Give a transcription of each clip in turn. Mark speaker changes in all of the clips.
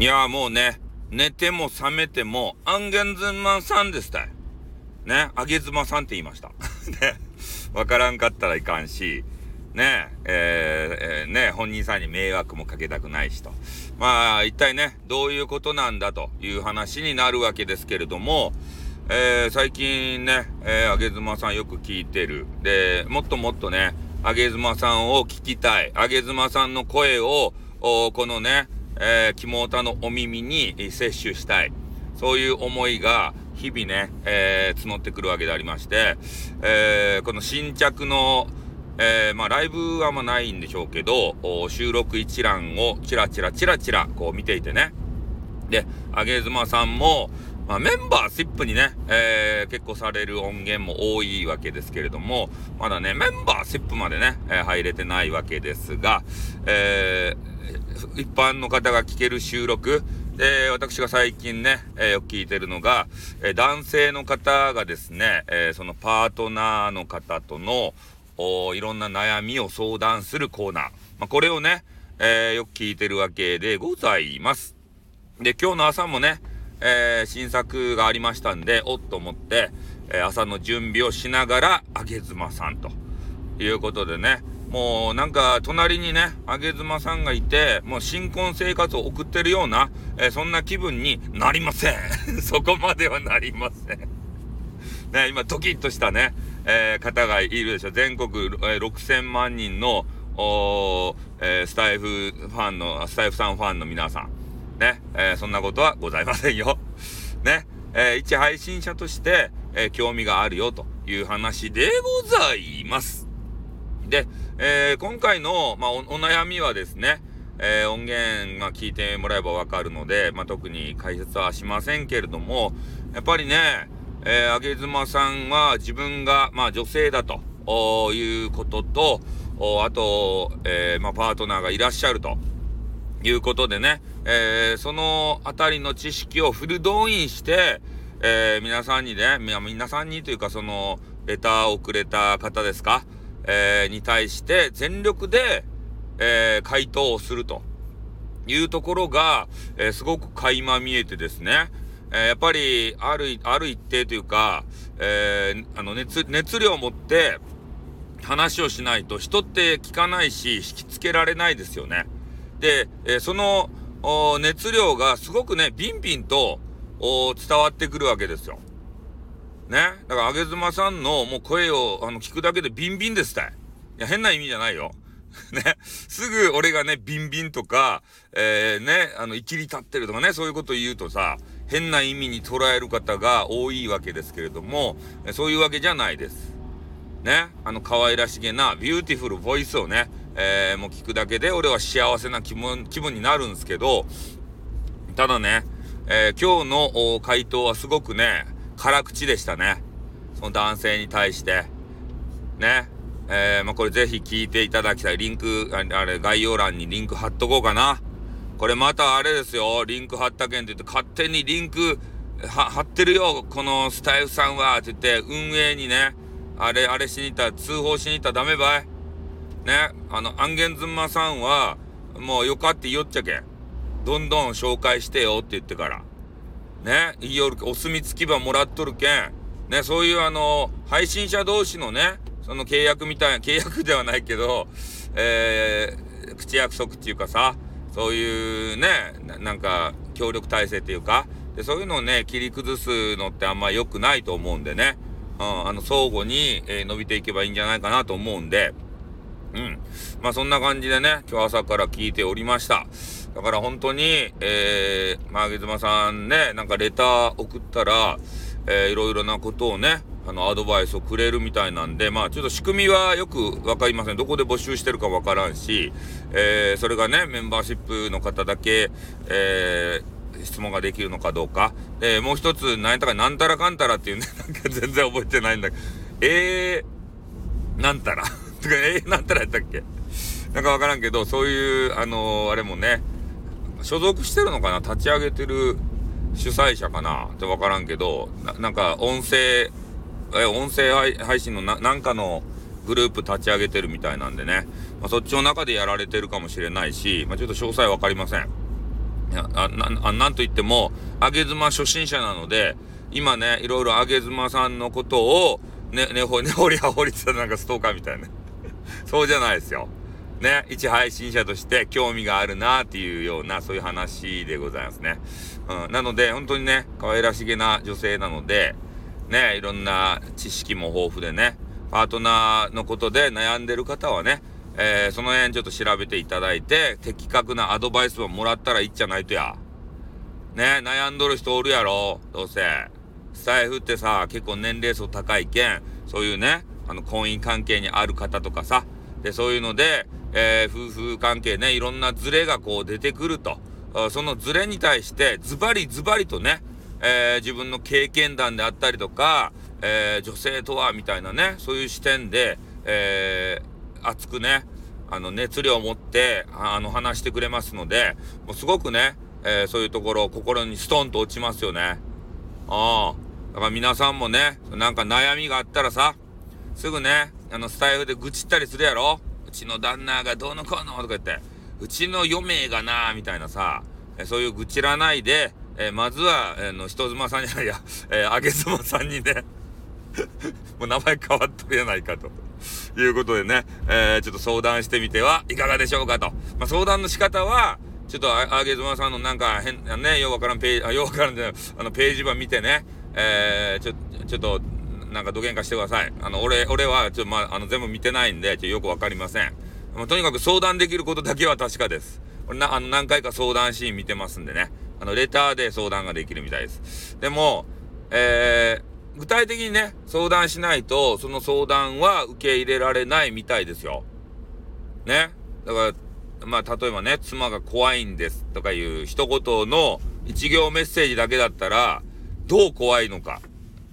Speaker 1: いやもうね、寝ても覚めても、アンゲンズマンさんですたい。ね、あげずまさんって言いました。ね、わからんかったらいかんし、ねえ、えー、ね、本人さんに迷惑もかけたくないしと。まあ、一体ね、どういうことなんだという話になるわけですけれども、えー、最近ね、えー、あげずまさんよく聞いてる。で、もっともっとね、あげずまさんを聞きたい。あげずまさんの声を、このね、えー、肝タのお耳に摂取したい。そういう思いが日々ね、えー、募ってくるわけでありまして、えー、この新着の、えー、まあ、ライブはまあないんでしょうけど、収録一覧をチラチラチラチラこう見ていてね。で、あげずまさんも、まあ、メンバーシップにね、えー、結構される音源も多いわけですけれども、まだね、メンバーシップまでね、えー、入れてないわけですが、えー一般の方が聞ける収録、で、私が最近ね、えー、よく聞いてるのが、えー、男性の方がですね、えー、そのパートナーの方との、いろんな悩みを相談するコーナー。まあ、これをね、えよく聞いてるわけでございます。で、今日の朝もね、え新作がありましたんで、おっと思って、え朝の準備をしながら、あげずまさんということでね、もうなんか隣にね、あげ妻さんがいて、もう新婚生活を送ってるような、えー、そんな気分になりません。そこまではなりません。ね、今ドキッとしたね、えー、方がいるでしょ。全国、えー、6000万人の、おえー、スタイフファンの、スタイフさんファンの皆さん。ね、え、そんなことはございませんよ。ね、え、一配信者として、え、興味があるよという話でございます。で、えー、今回の、まあお、悩みはですね、えー、音源、まあ、聞いてもらえばわかるので、まあ、特に解説はしませんけれども、やっぱりね、えー、あげずまさんは自分が、まあ、女性だということと、あと、えー、まあ、パートナーがいらっしゃるということでね、えー、そのあたりの知識をフル動員して、えー、皆さんにね、皆さんにというか、その、レターをくれた方ですか、えー、に対して全力で、えー、回答をするというところが、えー、すごく垣間見えてですね、えやっぱりある、ある一定というか、えあの熱、熱量を持って話をしないと人って聞かないし、引きつけられないですよね。で、えその熱量がすごくね、ビンビンと伝わってくるわけですよ。ね。だから、あげつまさんのもう声をあの聞くだけでビンビンですたい。いや、変な意味じゃないよ。ね。すぐ俺がね、ビンビンとか、えー、ね、あの、いきり立ってるとかね、そういうこと言うとさ、変な意味に捉える方が多いわけですけれども、そういうわけじゃないです。ね。あの、可愛らしげな、ビューティフルボイスをね、えー、もう聞くだけで俺は幸せな気分、気分になるんですけど、ただね、えー、今日の回答はすごくね、辛口でしたね。その男性に対して。ね。えー、まあ、これぜひ聞いていただきたい。リンク、あれ、概要欄にリンク貼っとこうかな。これまたあれですよ。リンク貼ったけんって言って、勝手にリンク貼ってるよ。このスタイフさんは。って言って、運営にね、あれ、あれしに行ったら、通報しに行ったらダメばい。ね。あの、アンゲンズンマさんは、もうよかって言おっちゃけん。どんどん紹介してよって言ってから。ね、いいよお墨付き場もらっとるけん、ね、そういうあの、配信者同士のね、その契約みたいな、契約ではないけど、えー、口約束っていうかさ、そういうね、なんか、協力体制っていうか、でそういうのをね、切り崩すのってあんま良くないと思うんでね、うん、あの、相互に、えー、伸びていけばいいんじゃないかなと思うんで、うん。まあそんな感じでね、今日朝から聞いておりました。だから本当に、えー、まあ、げずまさんね、なんかレター送ったら、えー、いろいろなことをね、あの、アドバイスをくれるみたいなんで、まあ、ちょっと仕組みはよくわかりません。どこで募集してるかわからんし、えー、それがね、メンバーシップの方だけ、えー、質問ができるのかどうか。で、もう一つ、なんたか、なんたらかんたらっていうね、なんか全然覚えてないんだけど、えー、なんたら。とか、えー、なんたらやったっけ？なんかわからんけど、そういう、あのー、あれもね、所属してるのかな？立ち上げてる主催者かな？ってわからんけどな、なんか音声、え、音声配信のな、なんかのグループ立ち上げてるみたいなんでね、まあ、そっちの中でやられてるかもしれないし、まあ、ちょっと詳細わかりません。あななんといっても、あげ妻初心者なので、今ね、いろいろあげ妻さんのことを、ね、ねほ、ねほりはほりってたなんかストーカーみたいな。そうじゃないですよ。ね、一配信者として興味があるなっていうような、そういう話でございますね。うん。なので、本当にね、可愛らしげな女性なので、ね、いろんな知識も豊富でね、パートナーのことで悩んでる方はね、えー、その辺ちょっと調べていただいて、的確なアドバイスをもらったらいいじゃないとや。ね、悩んどる人おるやろ、どうせ。スタイフってさ、結構年齢層高いけん、そういうね、あの、婚姻関係にある方とかさ、で、そういうので、えー、夫婦関係ね、いろんなズレがこう出てくると。そのズレに対して、ズバリズバリとね、えー、自分の経験談であったりとか、えー、女性とはみたいなね、そういう視点で、え、熱くね、あの、熱量を持って、あの、話してくれますので、もうすごくね、えそういうところ、心にストンと落ちますよね。ああ。だから皆さんもね、なんか悩みがあったらさ、すぐね、あの、スタイフで愚痴ったりするやろ？うちの旦那がどうのこうのとか言って、うちの嫁がなみたいなさ、えそういう愚痴らないで、えー、まずは、えー、の、人妻さんじゃないや、えー、あげ妻さんにね。もう名前変わっとるやないかと。いうことでね、えー、ちょっと相談してみてはいかがでしょうかと。まあ、相談の仕方は、ちょっとあ、あげ妻さんのなんか変、ね、ようわからんページ、あ、ようわからんじゃない。あの、ページ版見てね、えー、ちょ、ちょっと、なんかどげんかしてください。あの、俺、俺は、ちょっとまあ、あの、全部見てないんで、ちょっとよくわかりません。まあ、とにかく相談できることだけは確かです。俺な、あの、何回か相談シーン見てますんでね。あの、レターで相談ができるみたいです。でも、えー、具体的にね、相談しないと、その相談は受け入れられないみたいですよ。ね。だから、まあ、例えばね、妻が怖いんですとかいう一言の一行メッセージだけだったら、どう怖いのか。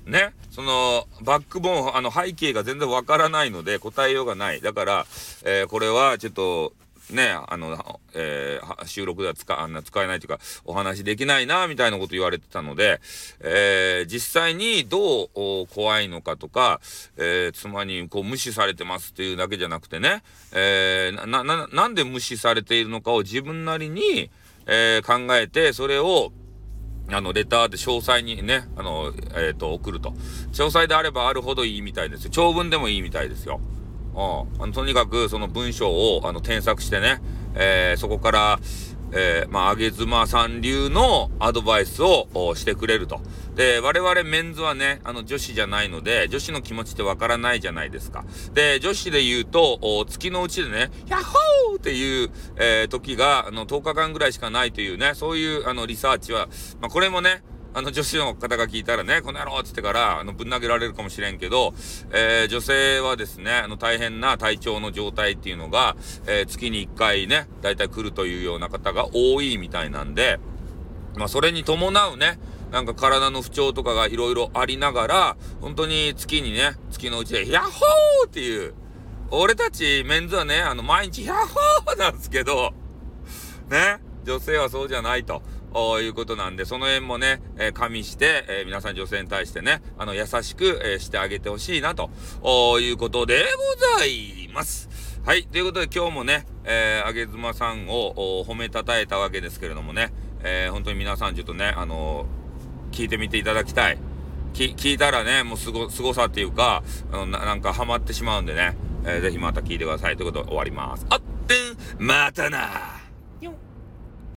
Speaker 1: ね。その、バックボーン、あの、背景が全然わからないので答えようがない。だから、えー、これはちょっと、ね、あの、えー、収録では使あんな使えないというか、お話できないな、みたいなこと言われてたので、えー、実際にどう怖いのかとか、えー、妻にこう無視されてますっていうだけじゃなくてね、えー、な、な、なんで無視されているのかを自分なりに、えー、考えて、それを、あの、レターで詳細にね、あの、えっ、ー、と、送ると。詳細であればあるほどいいみたいですよ。長文でもいいみたいですよ。うん、あのとにかくその文章をあの添削してね、えー、そこから、えー、まあ、あげ妻さん流のアドバイスをしてくれると。で、我々メンズはね、あの女子じゃないので、女子の気持ちってわからないじゃないですか。で、女子で言うと、月のうちでね、ヤッホーっていう、えー、時が、あの、10日間ぐらいしかないというね、そういう、あの、リサーチは、まあ、これもね、あの、女子の方が聞いたらね、この野郎っつってから、あの、ぶん投げられるかもしれんけど、えー、女性はですね、あの、大変な体調の状態っていうのが、えー、月に1回ね、だいたい来るというような方が多いみたいなんで、まあ、それに伴うね、なんか体の不調とかがいろいろありながら、本当に月にね、月のうちで、ヤッホーっていう、俺たちメンズはね、あの、毎日ヤッホーなんですけど、ね、女性はそうじゃないと。いうことなんで、その辺もね、えー、加味して、えー、皆さん女性に対してね、あの、優しく、えー、してあげてほしいな、ということでございます。はい。ということで今日もね、えー、あげずまさんを褒めたたえたわけですけれどもね、えー、本当に皆さんちょっとね、あのー、聞いてみていただきたい。き、聞いたらね、もうすご、すごさっていうか、あのななんかハマってしまうんでね、えー、ぜひまた聞いてください。ということで終わります。あってん、またなよっ